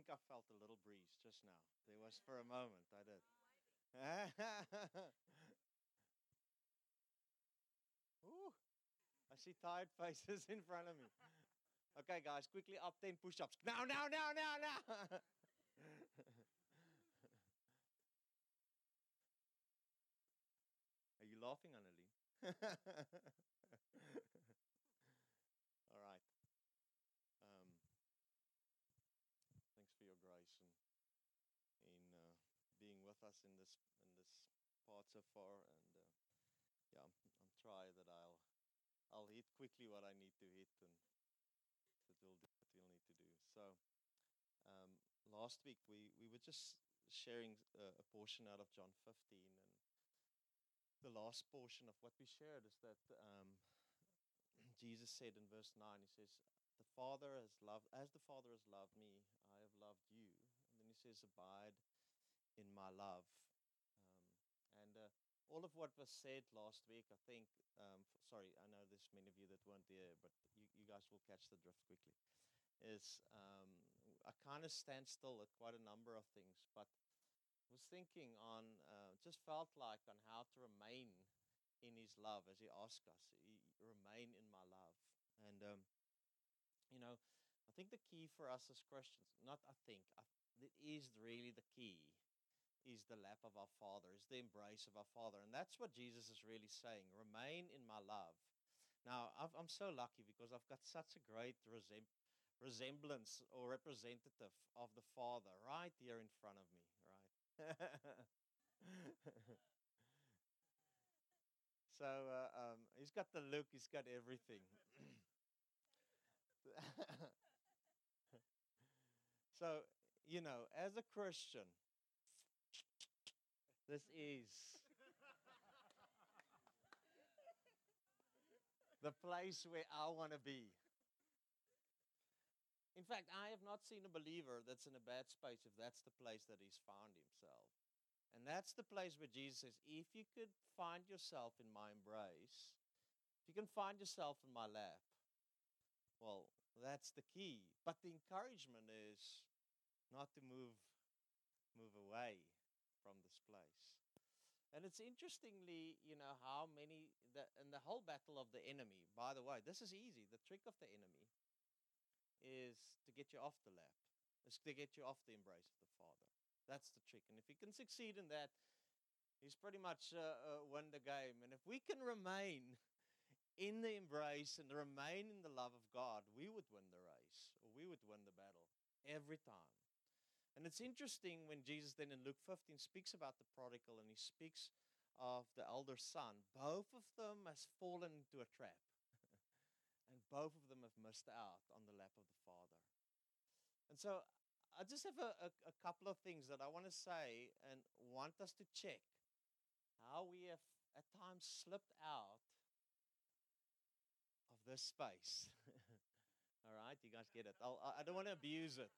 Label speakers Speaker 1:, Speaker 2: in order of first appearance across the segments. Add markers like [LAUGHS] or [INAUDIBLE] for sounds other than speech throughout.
Speaker 1: think I felt a little breeze just now. There was for a moment, I did. [LAUGHS] Ooh, I see tired [LAUGHS] faces in front of me. Okay, guys, quickly up 10 push ups. Now, now, now, now, now. [LAUGHS] Are you laughing, Annalene? All right. Um, thanks for your grace and in uh, being with us in this in this part so far. And uh, yeah, I'm, I'm trying that I'll I'll hit quickly what I need to hit and that we'll do what we'll need to do. So um, last week we we were just sharing a, a portion out of John 15 and the last portion of what we shared is that um, [CLEARS THROAT] Jesus said in verse 9, He says, The Father has loved, as the Father has loved me, I have loved you. And then He says, Abide in my love. All of what was said last week, I think, um, f- sorry, I know there's many of you that weren't there, but you, you guys will catch the drift quickly. Is um, I kind of stand still at quite a number of things, but was thinking on, uh, just felt like on how to remain in His love as He asked us, remain in my love. And, um, you know, I think the key for us as Christians, not I think, I, it is really the key, is the lap of our Father, is the embrace of our Father. And that's what Jesus is really saying remain in my love. Now, i am so lucky because I've got such a great resem- resemblance or representative of the Father right here in front of me, right? [LAUGHS] so uh, um, he's got the look, he's got everything. [LAUGHS] so, you know, as a Christian, this is the place where I want to be. In fact, I have not seen a believer that's in a bad space if that's the place that he's found himself. And that's the place where Jesus says, if you could find yourself in my embrace, if you can find yourself in my lap, well, that's the key. But the encouragement is not to move move away from this place. And it's interestingly, you know, how many the and the whole battle of the enemy, by the way, this is easy. The trick of the enemy is to get you off the lap, is to get you off the embrace of the Father. That's the trick. And if he can succeed in that, he's pretty much uh, uh, won the game. And if we can remain in the embrace and remain in the love of God, we would win the race or we would win the battle every time. And it's interesting when Jesus then in Luke 15 speaks about the prodigal and he speaks of the elder son. Both of them has fallen into a trap. [LAUGHS] and both of them have missed out on the lap of the Father. And so I just have a, a, a couple of things that I want to say and want us to check how we have at times slipped out of this space. [LAUGHS] All right, you guys get it. I'll, I don't want to abuse it.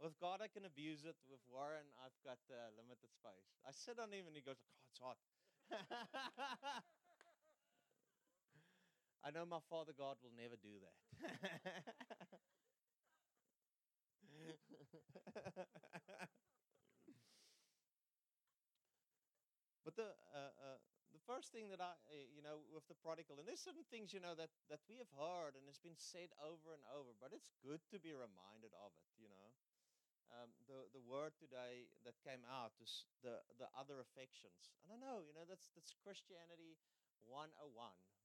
Speaker 1: With God, I can abuse it. With Warren, I've got uh, limited space. I sit on him and he goes, "God, it's hot." [LAUGHS] I know my Father God will never do that. [LAUGHS] but the uh, uh, the first thing that I uh, you know with the prodigal, and there's certain things you know that that we have heard and it's been said over and over, but it's good to be reminded of it. You know, um, the the word today that came out is the the other affections, and I know you know that's that's Christianity 101.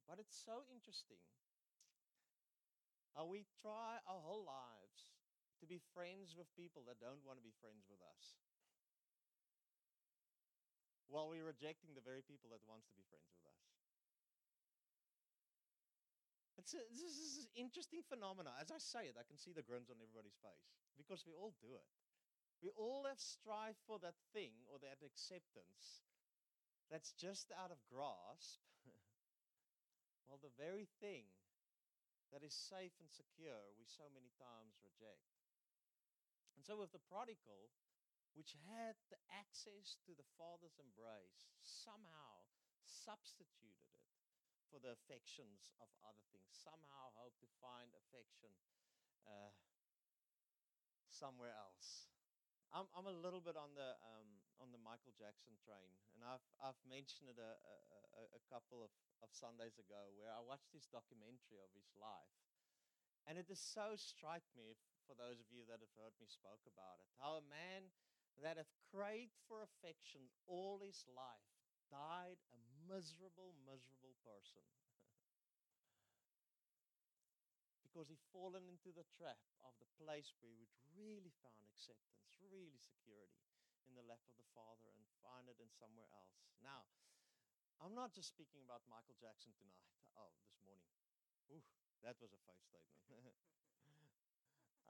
Speaker 1: But it's so interesting how we try our whole lives to be friends with people that don't want to be friends with us while we're rejecting the very people that wants to be friends with us. It's a, this is an interesting phenomenon. As I say it, I can see the grins on everybody's face because we all do it. We all have strive for that thing or that acceptance that's just out of grasp, [LAUGHS] well, the very thing that is safe and secure, we so many times reject. And so, with the prodigal, which had the access to the Father's embrace, somehow substituted it for the affections of other things, somehow hoped to find affection uh, somewhere else. I'm, I'm a little bit on the um, on the Michael Jackson train, and I've I've mentioned it a, a, a couple of, of Sundays ago where I watched this documentary of his life, and it has so struck me. For those of you that have heard me spoke about it, how a man that have craved for affection all his life died a miserable, miserable person. Because he'd fallen into the trap of the place where he would really found acceptance, really security in the lap of the Father and find it in somewhere else. Now, I'm not just speaking about Michael Jackson tonight. [LAUGHS] Oh, this morning. Ooh, that was a faith statement. [LAUGHS]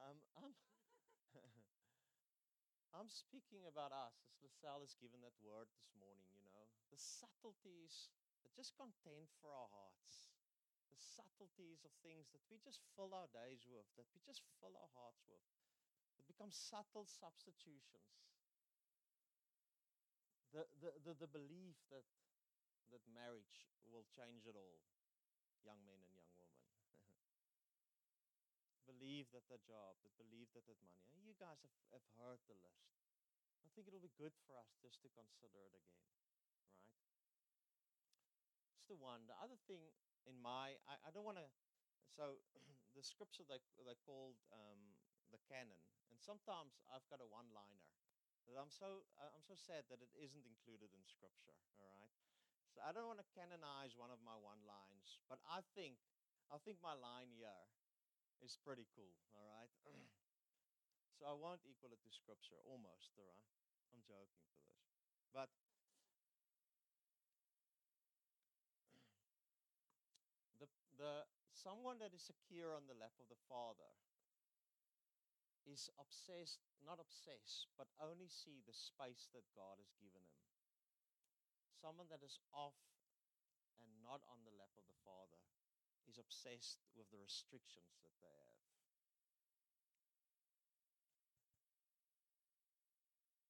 Speaker 1: um, I'm, [LAUGHS] I'm speaking about us, as LaSalle has given that word this morning, you know, the subtleties that just contend for our hearts the subtleties of things that we just fill our days with, that we just fill our hearts with, that become subtle substitutions. The, the, the, the belief that, that marriage will change it all, young men and young women. [LAUGHS] believe that the job, that believe that that money. You guys have, have heard the list. I think it'll be good for us just to consider it again, right? It's the one. The other thing in my I, I don't want to so [CLEARS THROAT] the scripture they they called um, the canon and sometimes I've got a one liner that I'm so I'm so sad that it isn't included in scripture all right? So I don't want to canonize one of my one lines but I think I think my line here is pretty cool all right? [CLEARS THROAT] So I won't equal it to scripture almost all right? I'm joking for this. But the someone that is secure on the lap of the Father is obsessed, not obsessed, but only see the space that God has given him. Someone that is off and not on the lap of the Father is obsessed with the restrictions that they have.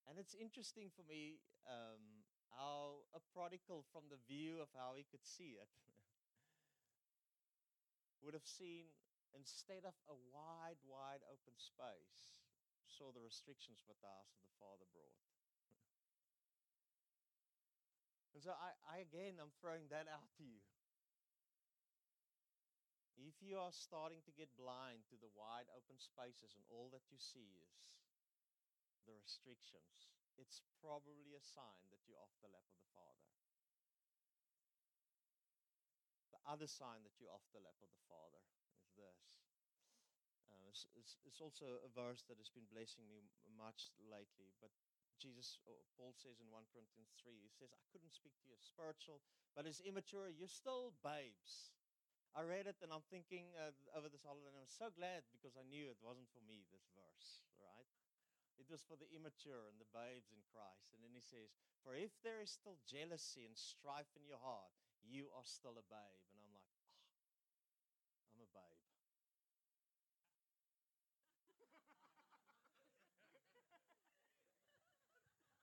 Speaker 1: And it's interesting for me um, how a prodigal, from the view of how he could see it, [LAUGHS] would have seen, instead of a wide, wide open space, saw the restrictions what the house of the Father brought. and so I, I, again, I'm throwing that out to you. If you are starting to get blind to the wide open spaces and all that you see is the restrictions, it's probably a sign that you're off the lap of the Father other sign that you're off the lap of the Father is this. Uh, it's, it's, it's, also a verse that has been blessing me much lately. But Jesus, Paul says in 1 Corinthians 3, he says, I couldn't speak to you spiritual, but as immature, you're still babes. I read it and I'm thinking uh, over this holiday, and I'm so glad because I knew it wasn't for me, this verse, right? It was for the immature and the babes in Christ. And then he says, For if there is still jealousy and strife in your heart, you are still a babe. And I'm like, oh, I'm a babe.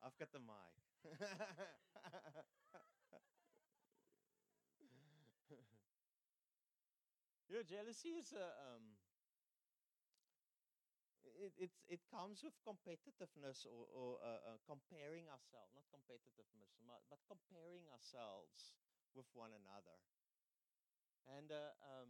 Speaker 1: I've got the mic. you know, jealousy is a um, it, it, it comes with competitiveness or, or uh, uh, comparing ourselves, not competitiveness, but comparing ourselves with one another. And uh, um,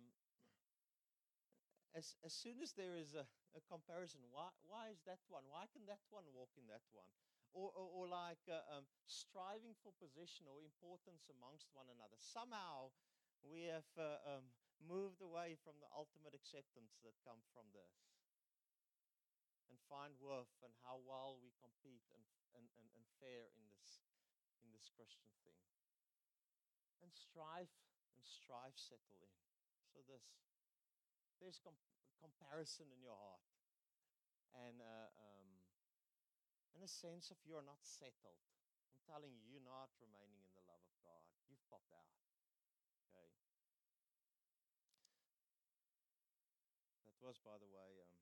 Speaker 1: as, as soon as there is a, a comparison, why, why is that one? Why can that one walk in that one? Or, or, or like uh, um, striving for position or importance amongst one another. Somehow we have uh, um, moved away from the ultimate acceptance that comes from this and find worth and how well we compete and, and, and, and fare in this, in this Christian thing and strife and strife settle in. So this, there's com- comparison in your heart, and uh, um, and a sense of you're not settled. I'm telling you, you're not remaining in the love of God. You've popped out. Okay. That was, by the way, um,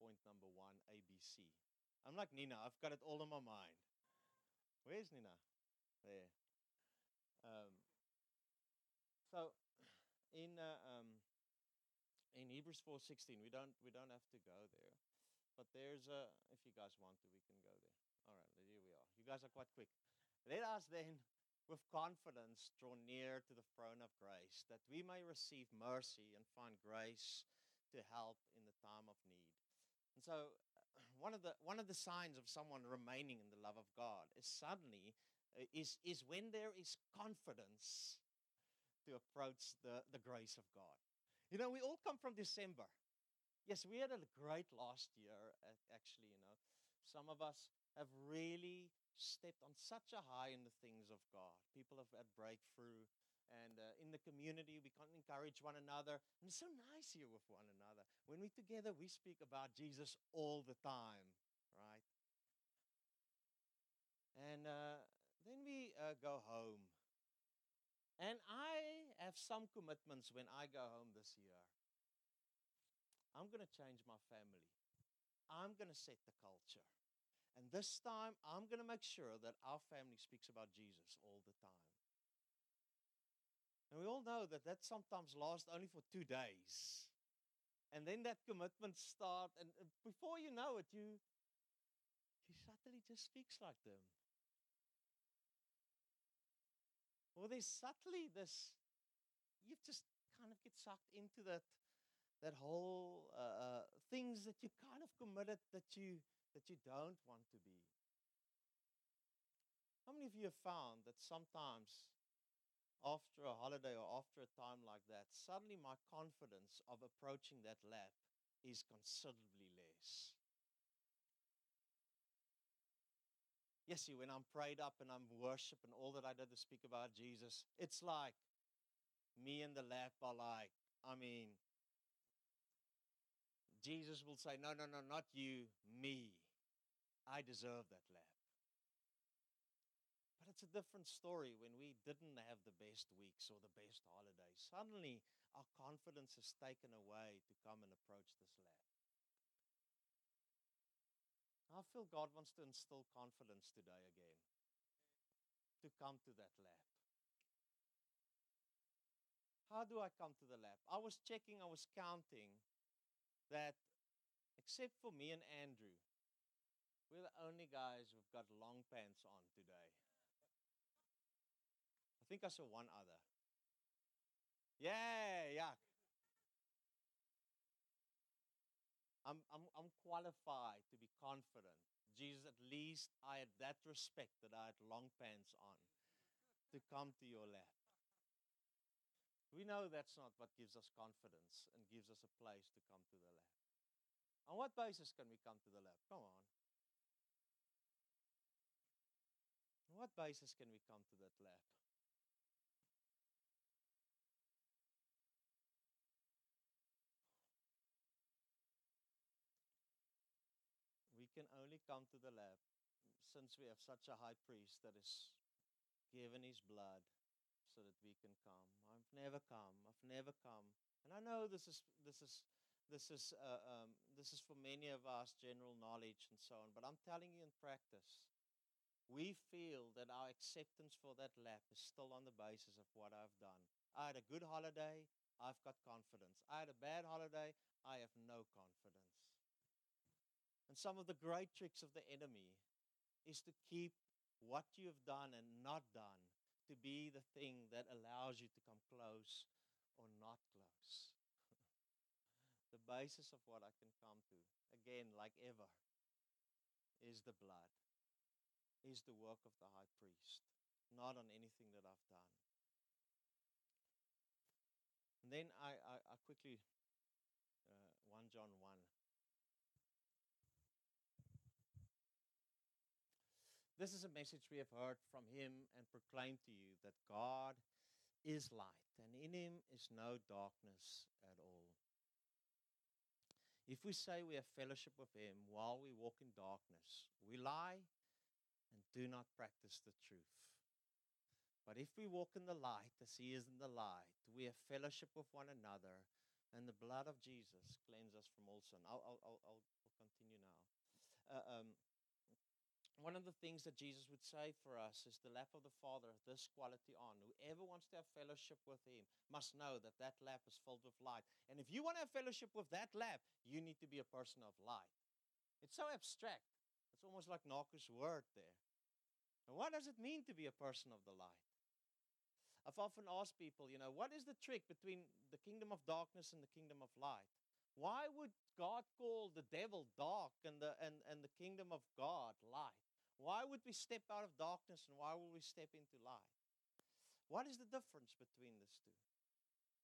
Speaker 1: point number one, ABC. I'm like Nina. I've got it all in my mind. Where's Nina? There. Um, so in uh, um, in Hebrews 4:16, we don't we don't have to go there, but there's a, if you guys want to, we can go there. All right, here we are. You guys are quite quick. Let us then, with confidence, draw near to the throne of grace, that we may receive mercy and find grace to help in the time of need. And so, [CLEARS THROAT] one of the one of the signs of someone remaining in the love of God is suddenly uh, is is when there is confidence to approach the, the grace of God. You know, we all come from December. Yes, we had a great last year, actually, you know. Some of us have really stepped on such a high in the things of God. People have had breakthrough. And uh, in the community, we can encourage one another. And it's so nice here with one another. When we're together, we speak about Jesus all the time, right? And uh, then we uh, go home. And I have some commitments when I go home this year. I'm going to change my family. I'm going to set the culture. And this time, I'm going to make sure that our family speaks about Jesus all the time. And we all know that that sometimes lasts only for two days. And then that commitment starts, and uh, before you know it, you, you subtly just speaks like them. Or there's subtly this, you just kind of get sucked into that, that whole uh, uh, things that you kind of committed that you that you don't want to be. How many of you have found that sometimes after a holiday or after a time like that, suddenly my confidence of approaching that lap is considerably less? Yes, see, when I'm prayed up and I'm worship and all that I did to speak about Jesus, it's like me and the lap are like, I mean, Jesus will say, No, no, no, not you, me. I deserve that lap. But it's a different story when we didn't have the best weeks or the best holidays. Suddenly, our confidence is taken away to come and approach this lap. I feel God wants to instill confidence today again to come to that lap. How do I come to the lap? I was checking, I was counting that except for me and Andrew, we're the only guys who've got long pants on today. I think I saw one other. Yeah, yeah. I'm, I'm, I'm qualified to be confident. Jesus, at least I had that respect that I had long pants on to come to your lap. We know that's not what gives us confidence and gives us a place to come to the lab. On what basis can we come to the lab? Come on. On what basis can we come to that lab? We can only come to the lab since we have such a high priest that has given his blood so that we can come. I've never come. I've never come. And I know this is this is this is uh, um, this is for many of us general knowledge and so on. But I'm telling you in practice, we feel that our acceptance for that lap is still on the basis of what I've done. I had a good holiday, I've got confidence. I had a bad holiday, I have no confidence. And some of the great tricks of the enemy is to keep what you have done and not done to be the thing that allows you to come close or not close. [LAUGHS] the basis of what I can come to, again, like ever, is the blood is the work of the high priest, not on anything that I've done. And then I, I, I quickly, uh, 1 John 1. This is a message we have heard from him and proclaimed to you that God is light, and in him is no darkness at all. If we say we have fellowship with him while we walk in darkness, we lie and do not practice the truth. But if we walk in the light as he is in the light, we have fellowship with one another, and the blood of Jesus cleanses us from all sin. I'll, I'll, I'll, I'll continue now. Uh, um, one of the things that Jesus would say for us is the lap of the Father, this quality on. Whoever wants to have fellowship with Him must know that that lap is filled with light. And if you want to have fellowship with that lap, you need to be a person of light.
Speaker 2: It's so abstract. It's almost like Naku's word there. And what does it mean to be a person of the light? I've often asked people, you know, what is the trick between the kingdom of darkness and the kingdom of light? Why would God call the devil dark and the, and, and the kingdom of God light? Why would we step out of darkness and why will we step into light? What is the difference between these two?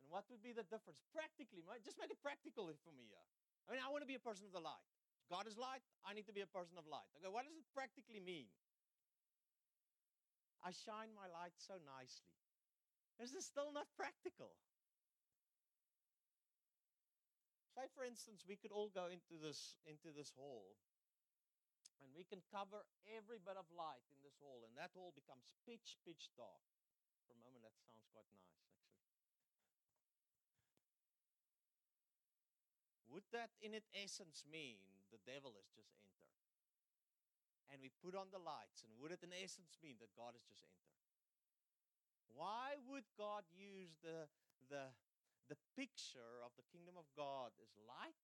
Speaker 2: And what would be the difference? Practically, just make it practical for me here. I mean, I want to be a person of the light. God is light, I need to be a person of light. Okay, what does it practically mean? I shine my light so nicely. This is still not practical. Say, for instance, we could all go into this, into this hall and we can cover every bit of light in this hall, and that hall becomes pitch, pitch dark. For a moment, that sounds quite nice, actually. Would that, in its essence, mean the devil has just entered? And we put on the lights, and would it, in essence, mean that God has just entered? Why would God use the, the, the picture of the kingdom of God as light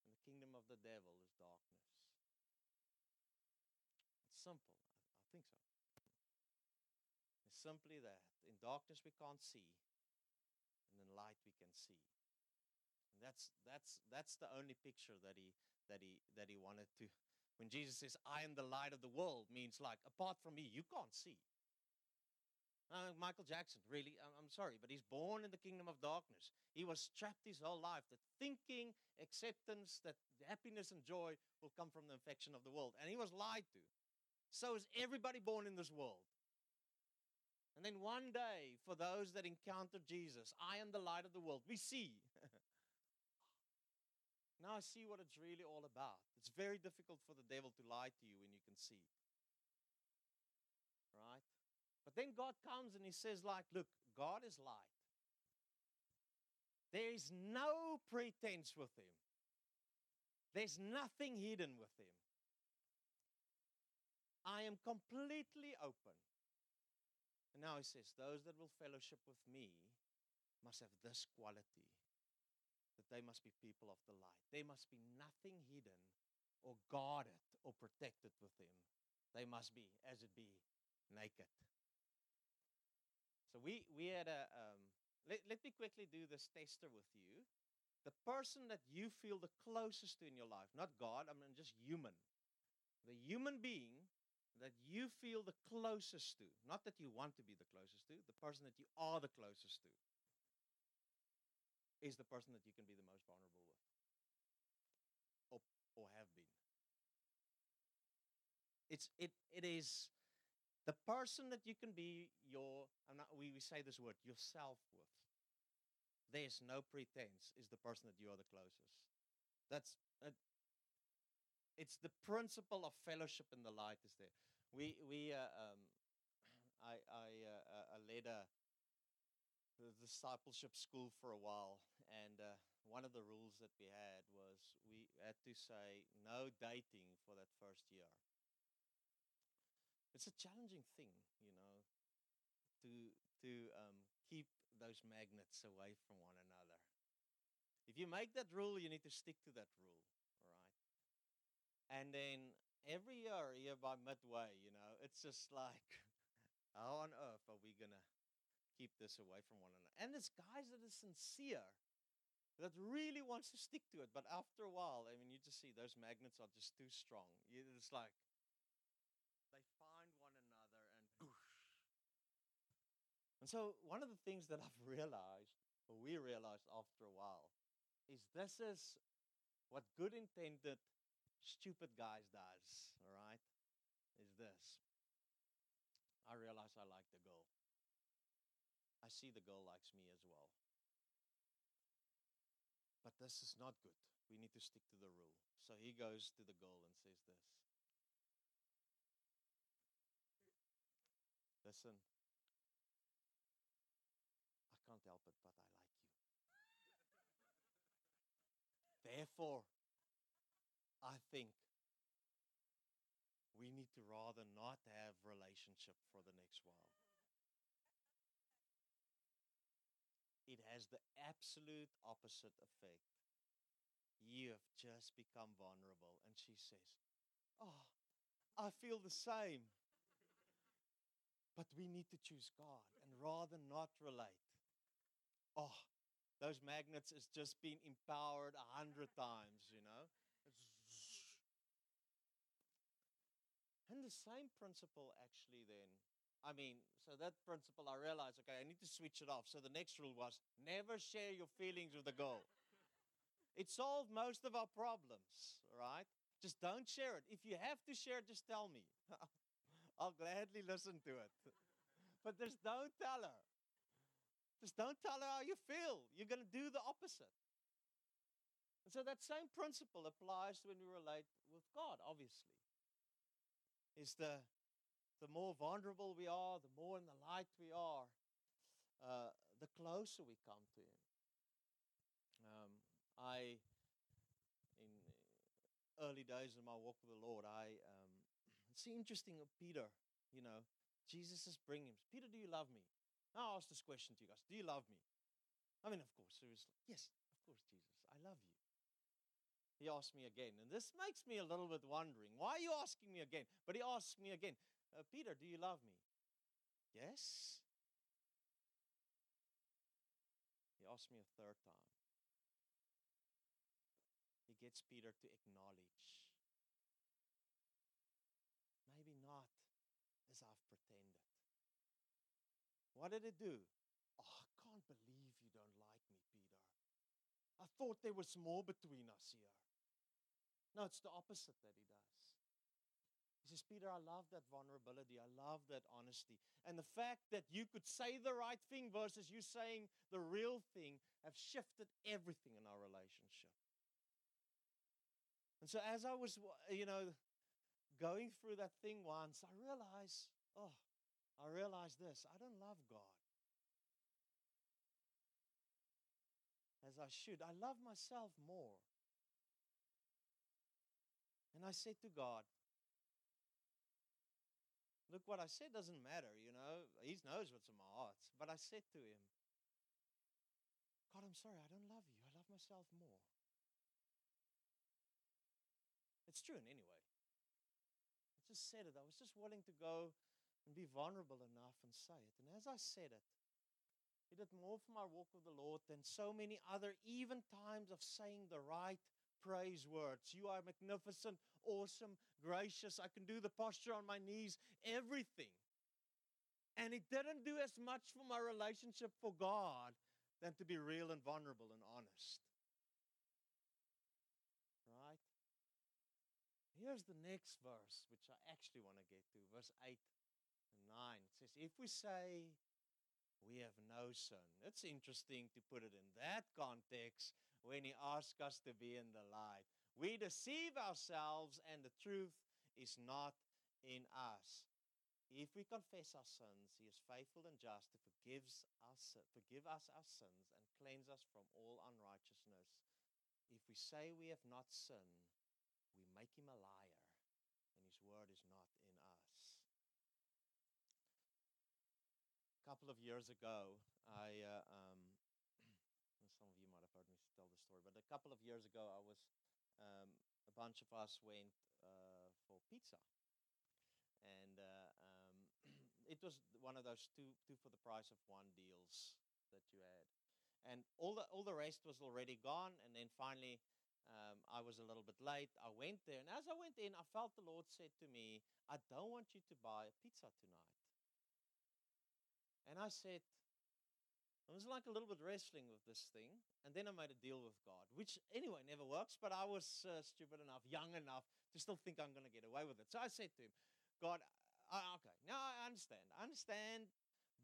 Speaker 2: and the kingdom of the devil as darkness? Simple. I, think so. It's simply that. In darkness we can't see, and in light we can see. And that's that's that's the only picture that he that he that he wanted to [LAUGHS] when Jesus says, I am the light of the world, means like, apart from me, you can't see. Uh, Michael Jackson, really, I'm, I'm sorry, but he's born in the kingdom of darkness. He was trapped his whole life that thinking, acceptance, that happiness and joy will come from the infection of the world. And he was lied to. So is everybody born in this world. And then one day, for those that encounter Jesus, I am the light of the world, we see. [LAUGHS] now I see what it's really all about. It's very difficult for the devil to lie to you when you can see. Right? But then God comes and he says, like, look, God is light. There is no pretense with him. There's nothing hidden with him. I am completely open. And now he says, Those that will fellowship with me must have this quality that they must be people of the light. There must be nothing hidden or guarded or protected with him. They must be, as it be, naked. So we, we had a, um, let, let me quickly do this tester with you. The person that you feel the closest to in your life, not God, I mean just human. The human being that you feel the closest to, not that you want to be the closest to, the person that you are the closest to, is the person that you can be the most vulnerable with or, or have been. It's, it, it is the person that you can be your, not, we, we say this word, yourself with. There's no pretense, is the person that you are the closest. That's, it's the principle of fellowship in the light is there. We we uh, um, [CLEARS THROAT] I I, uh, uh I led a the discipleship school for a while, and uh, one of the rules that we had was we had to say no dating for that first year. It's a challenging thing, you know, to to um, keep those magnets away from one another. If you make that rule, you need to stick to that rule. All right. And then every year, year by midway, you know, it's just like, [LAUGHS] how on earth are we going to keep this away from one another? And it's guys that are sincere, that really wants to stick to it. But after a while, I mean, you just see those magnets are just too strong. It's like they find one another and goosh. And so, one of the things that I've realized, or we realized after a while, is this is what good intended stupid guys does, all right, is this. I realize I like the girl. I see the girl likes me as well. But this is not good. We need to stick to the rule. So he goes to the girl and says this Listen, I can't help it, but I like you. [LAUGHS] Therefore, I think we need to rather not have relationship for the next while. It has the absolute opposite effect. You have just become vulnerable. And she says, Oh, I feel the same. But we need to choose God and rather not relate. Oh, those magnets is just been empowered a hundred times, you know. And the same principle actually then. I mean, so that principle I realized, okay, I need to switch it off. So the next rule was never share your feelings with the girl. It solved most of our problems, right? Just don't share it. If you have to share just tell me. [LAUGHS] I'll gladly listen to it. But just don't tell her. Just don't tell her how you feel. You're going to do the opposite. And so that same principle applies when we relate with God, obviously. Is the the more vulnerable we are, the more in the light we are, uh, the closer we come to Him. Um, I, in early days of my walk with the Lord, I um, [CLEARS THROAT] it's interesting Peter. You know, Jesus is bringing him. Peter, do you love me? Now I ask this question to you guys: Do you love me? I mean, of course, seriously, yes, of course, Jesus, I love you. He asked me again, and this makes me a little bit wondering. Why are you asking me again? But he asked me again, uh, Peter, do you love me? Yes. He asked me a third time. He gets Peter to acknowledge. Maybe not as I've pretended. What did it do? Oh, I can't believe you don't like me, Peter. I thought there was more between us here. No, it's the opposite that he does. He says, Peter, I love that vulnerability. I love that honesty. And the fact that you could say the right thing versus you saying the real thing have shifted everything in our relationship. And so as I was, you know, going through that thing once, I realized, oh, I realized this I don't love God as I should. I love myself more. And I said to God, Look, what I said doesn't matter, you know. He knows what's in my heart. But I said to him, God, I'm sorry, I don't love you. I love myself more. It's true in any way. I just said it. I was just willing to go and be vulnerable enough and say it. And as I said it, it did more for my walk with the Lord than so many other even times of saying the right praise words. You are magnificent, awesome, gracious. I can do the posture on my knees, everything. And it didn't do as much for my relationship for God than to be real and vulnerable and honest. Right? Here's the next verse, which I actually want to get to, verse 8 and 9. It says, If we say we have no sin, it's interesting to put it in that context when he asks us to be in the light. We deceive ourselves and the truth is not in us. If we confess our sins, he is faithful and just to forgives us, forgive us our sins and cleanse us from all unrighteousness. If we say we have not sinned, we make him a liar and his word is not in us. A couple of years ago, I uh, um, a couple of years ago, I was um, a bunch of us went uh, for pizza, and uh, um, [CLEARS THROAT] it was one of those two two for the price of one deals that you had, and all the all the rest was already gone, and then finally. Um, I was a little bit late. I went there, and as I went in, I felt the Lord said to me, I don't want you to buy a pizza tonight. And I said, I was like a little bit wrestling with this thing, and then I made a deal with God, which anyway never works, but I was uh, stupid enough, young enough to still think I'm going to get away with it. So I said to him, God, uh, okay, now I understand. I understand,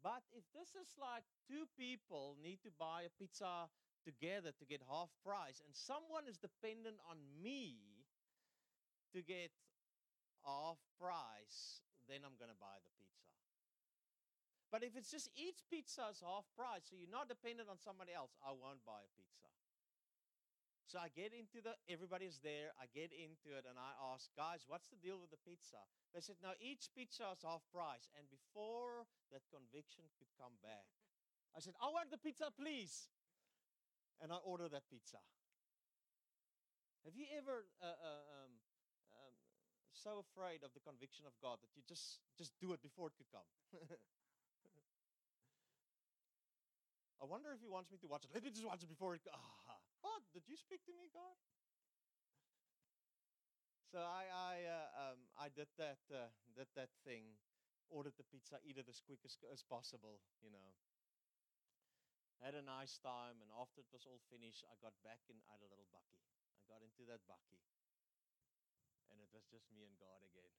Speaker 2: but if this is like two people need to buy a pizza together to get half price, and someone is dependent on me to get half price, then I'm going to buy the pizza. But if it's just each pizza is half price, so you're not dependent on somebody else, I won't buy a pizza. So I get into the, everybody's there. I get into it and I ask, guys, what's the deal with the pizza? They said, no, each pizza is half price. And before that conviction could come back, I said, I want the pizza, please. And I ordered that pizza. Have you ever uh, uh, um, um, so afraid of the conviction of God that you just just do it before it could come? [LAUGHS] I wonder if He wants me to watch it. Let me just watch it before it. Ah, what? Did you speak to me, God? So I I uh, um, I did that uh, did that thing, ordered the pizza, eat it as quick as, as possible, you know. Had a nice time, and after it was all finished, I got back in I had a little bakkie. I got into that bakkie, and it was just me and God again.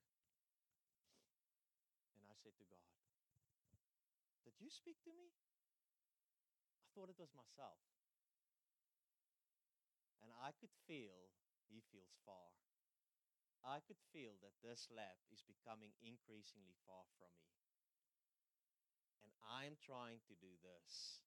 Speaker 2: And I said to God, "Did you speak to me? Thought it was myself." And I could feel He feels far. I could feel that this lap is becoming increasingly far from me. And I'm trying to do this.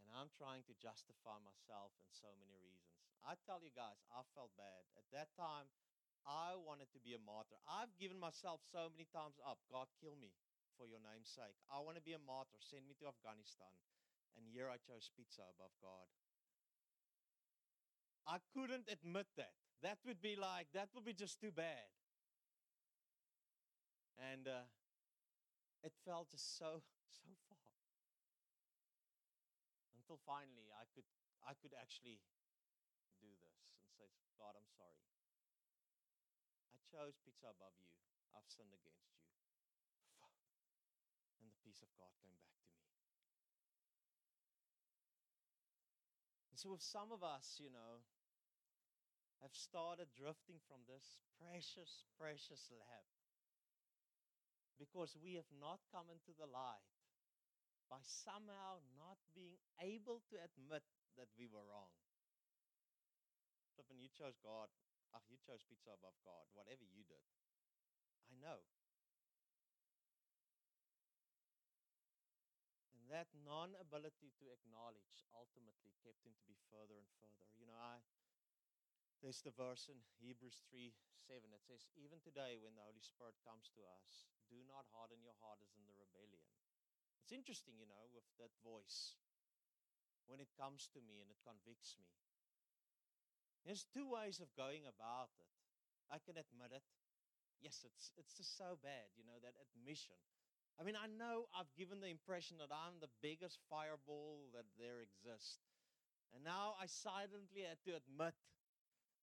Speaker 2: And I'm trying to justify myself in so many reasons. I tell you guys, I felt bad. At that time, I wanted to be a martyr. I've given myself so many times up. God, kill me for your name's sake. I want to be a martyr. Send me to Afghanistan. And here I chose pizza above God. I couldn't admit that. That would be like, that would be just too bad. And uh, it felt just so, [LAUGHS] so far. Until finally I could, I could actually do this and say, God, I'm sorry. Chose pizza above you. I've sinned against you. And the peace of God came back to me. And so, if some of us, you know, have started drifting from this precious, precious lap because we have not come into the light by somehow not being able to admit that we were wrong. Flippin, you chose God. Ah, you chose pizza above God. Whatever you did, I know. And that non ability to acknowledge ultimately kept him to be further and further. You know, I there's the verse in Hebrews 3 7 that says, Even today, when the Holy Spirit comes to us, do not harden your heart as in the rebellion. It's interesting, you know, with that voice when it comes to me and it convicts me. There's two ways of going about it. I can admit it. Yes, it's, it's just so bad, you know, that admission. I mean, I know I've given the impression that I'm the biggest fireball that there exists. And now I silently had to admit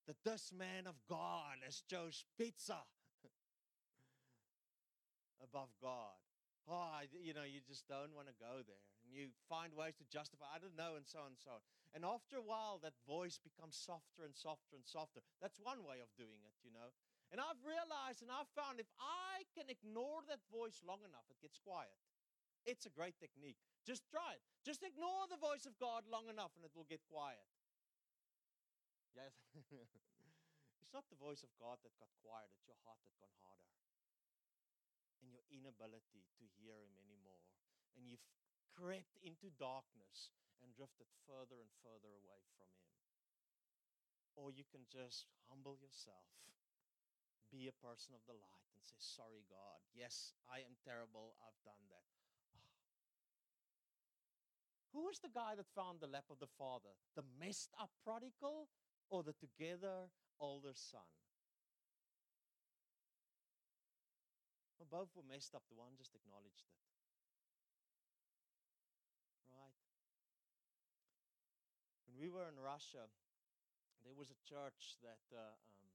Speaker 2: that this man of God has chose pizza [LAUGHS] above God. Oh, you know, you just don't want to go there. And you find ways to justify, I don't know, and so on and so on. And after a while, that voice becomes softer and softer and softer. That's one way of doing it, you know. And I've realized and I've found if I can ignore that voice long enough, it gets quiet. It's a great technique. Just try it. Just ignore the voice of God long enough and it will get quiet. Yes. [LAUGHS] it's not the voice of God that got quiet, it's your heart that got harder and your inability to hear Him anymore. And you've crept into darkness and drifted further and further away from Him. Or you can just humble yourself, be a person of the light, and say, Sorry, God. Yes, I am terrible. I've done that. [SIGHS] Who was the guy that found the lap of the father? The messed up prodigal or the together older son? Well, both were messed up. The one just acknowledged it. Right? When we were in Russia, there was a church that uh, um,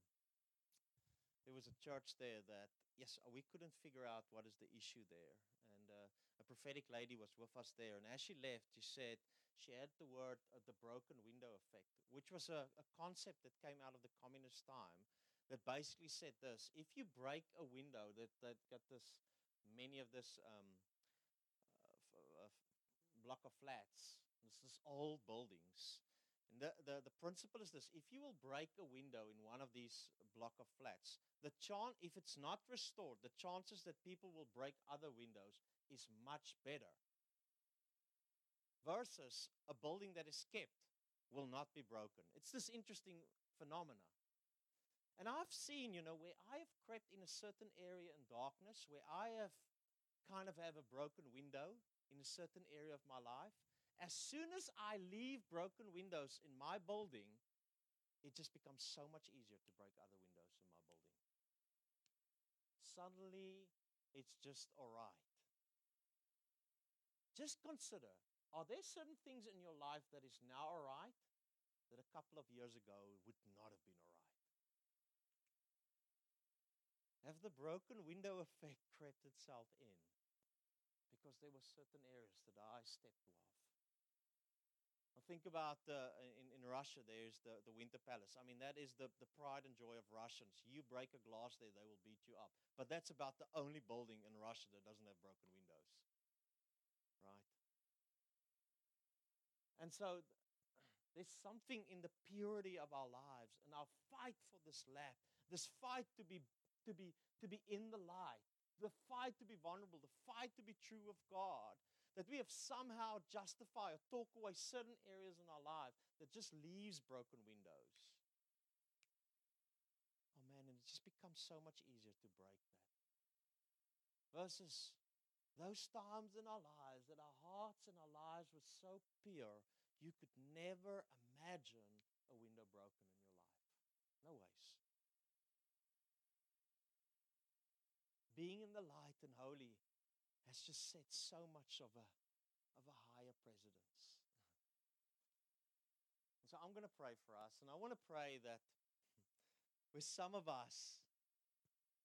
Speaker 2: there was a church there that yes we couldn't figure out what is the issue there. And uh, a prophetic lady was with us there and as she left she said she had the word uh, the broken window effect which was a, a concept that came out of the communist time that basically said this if you break a window that, that got this many of this um, uh, f- uh, block of flats this is old buildings and the, the, the principle is this if you will break a window in one of these block of flats the chance if it's not restored the chances that people will break other windows is much better. Versus a building that is kept will not be broken. It's this interesting phenomena. And I've seen, you know, where I have crept in a certain area in darkness, where I have kind of have a broken window in a certain area of my life, as soon as I leave broken windows in my building, it just becomes so much easier to break other windows in my building. Suddenly, it's just all right. Just consider are there certain things in your life that is now all right that a couple of years ago would not have been all right? Have the broken window [LAUGHS] effect crept itself in? Because there were certain areas that I stepped off. I think about uh, in, in Russia, there's the, the Winter Palace. I mean, that is the, the pride and joy of Russians. You break a glass there, they will beat you up. But that's about the only building in Russia that doesn't have broken windows. Right? And so [CLEARS THROAT] there's something in the purity of our lives and our fight for this lap, this fight to be to be to be in the light, the fight to be vulnerable, the fight to be true of God, that we have somehow justified or talk away certain areas in our life that just leaves broken windows. Oh man, and it just becomes so much easier to break that. Versus those times in our lives that our hearts and our lives were so pure, you could never imagine a window broken in your life. No ways. Being in the light and holy has just set so much of a, of a higher precedence. so I'm going to pray for us, and I want to pray that with some of us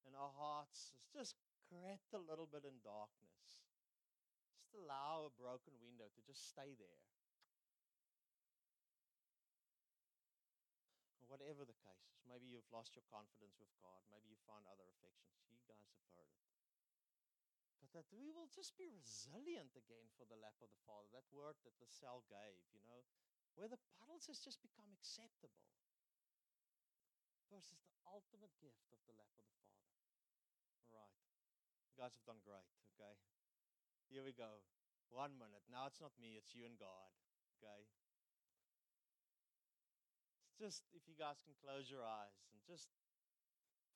Speaker 2: and our hearts, it's just crept a little bit in darkness. Just allow a broken window to just stay there. Whatever the case is, maybe you've lost your confidence with God. Maybe you find other affections. You guys have heard it. But that we will just be resilient again for the lap of the Father. That word that the cell gave, you know, where the puddles has just become acceptable versus the ultimate gift of the lap of the Father. All right You guys have done great, okay? Here we go. One minute. Now it's not me, it's you and God, okay? It's just if you guys can close your eyes and just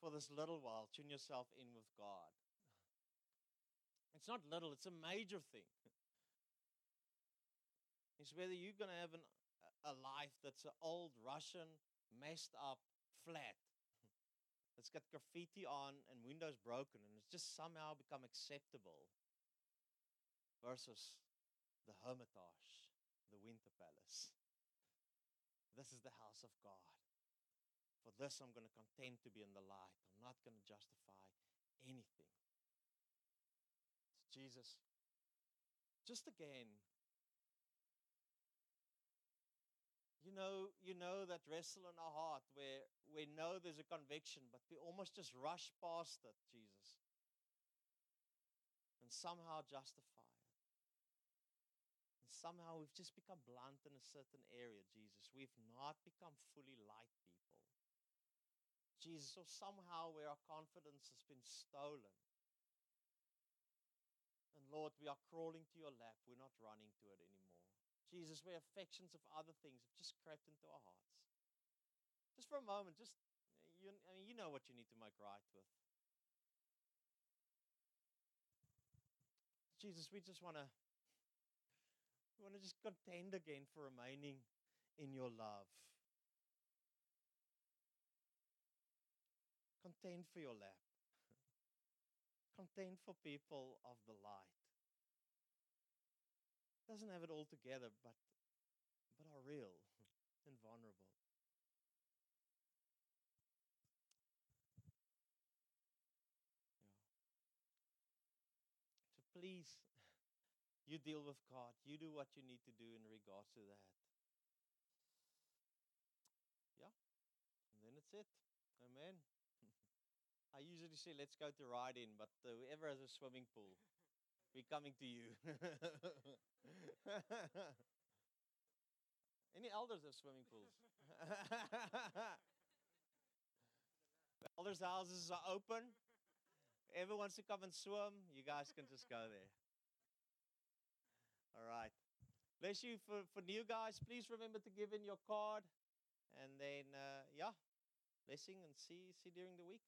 Speaker 2: for this little while tune yourself in with God. It's not little, it's a major thing. It's whether you're going to have an, a life that's an old Russian, messed up, flat, [LAUGHS] that's got graffiti on and windows broken, and it's just somehow become acceptable. Versus the Hermitage, the Winter Palace. This is the house of God. For this, I'm going to contend to be in the light. I'm not going to justify anything. Jesus, just again, you know, you know that wrestle in our heart where we know there's a conviction, but we almost just rush past it, Jesus, and somehow justify it. And somehow we've just become blunt in a certain area, Jesus. We've not become fully light people. Jesus, or somehow where our confidence has been stolen. Lord, we are crawling to your lap. We're not running to it anymore. Jesus, where affections of other things have just crept into our hearts. Just for a moment, just you, I mean, you know what you need to make right with. Jesus, we just want to we want to just contend again for remaining in your love. Contend for your lap. [LAUGHS] Contend for people of the light doesn't have it all together, but, but are real [LAUGHS] and vulnerable. Yeah. So please, [LAUGHS] you deal with God. You do what you need to do in regards to that. Yeah. And then it's it. Amen. [LAUGHS] I usually say, let's go to ride in, but uh, whoever has a swimming pool, we're coming to you. [LAUGHS] Any elders have swimming pools? [LAUGHS] elders' houses are open. Everyone wants to come and swim, you guys can just go there. All right. Bless you for, for new guys. Please remember to give in your card. And then, uh, yeah, blessing and see, see during the week.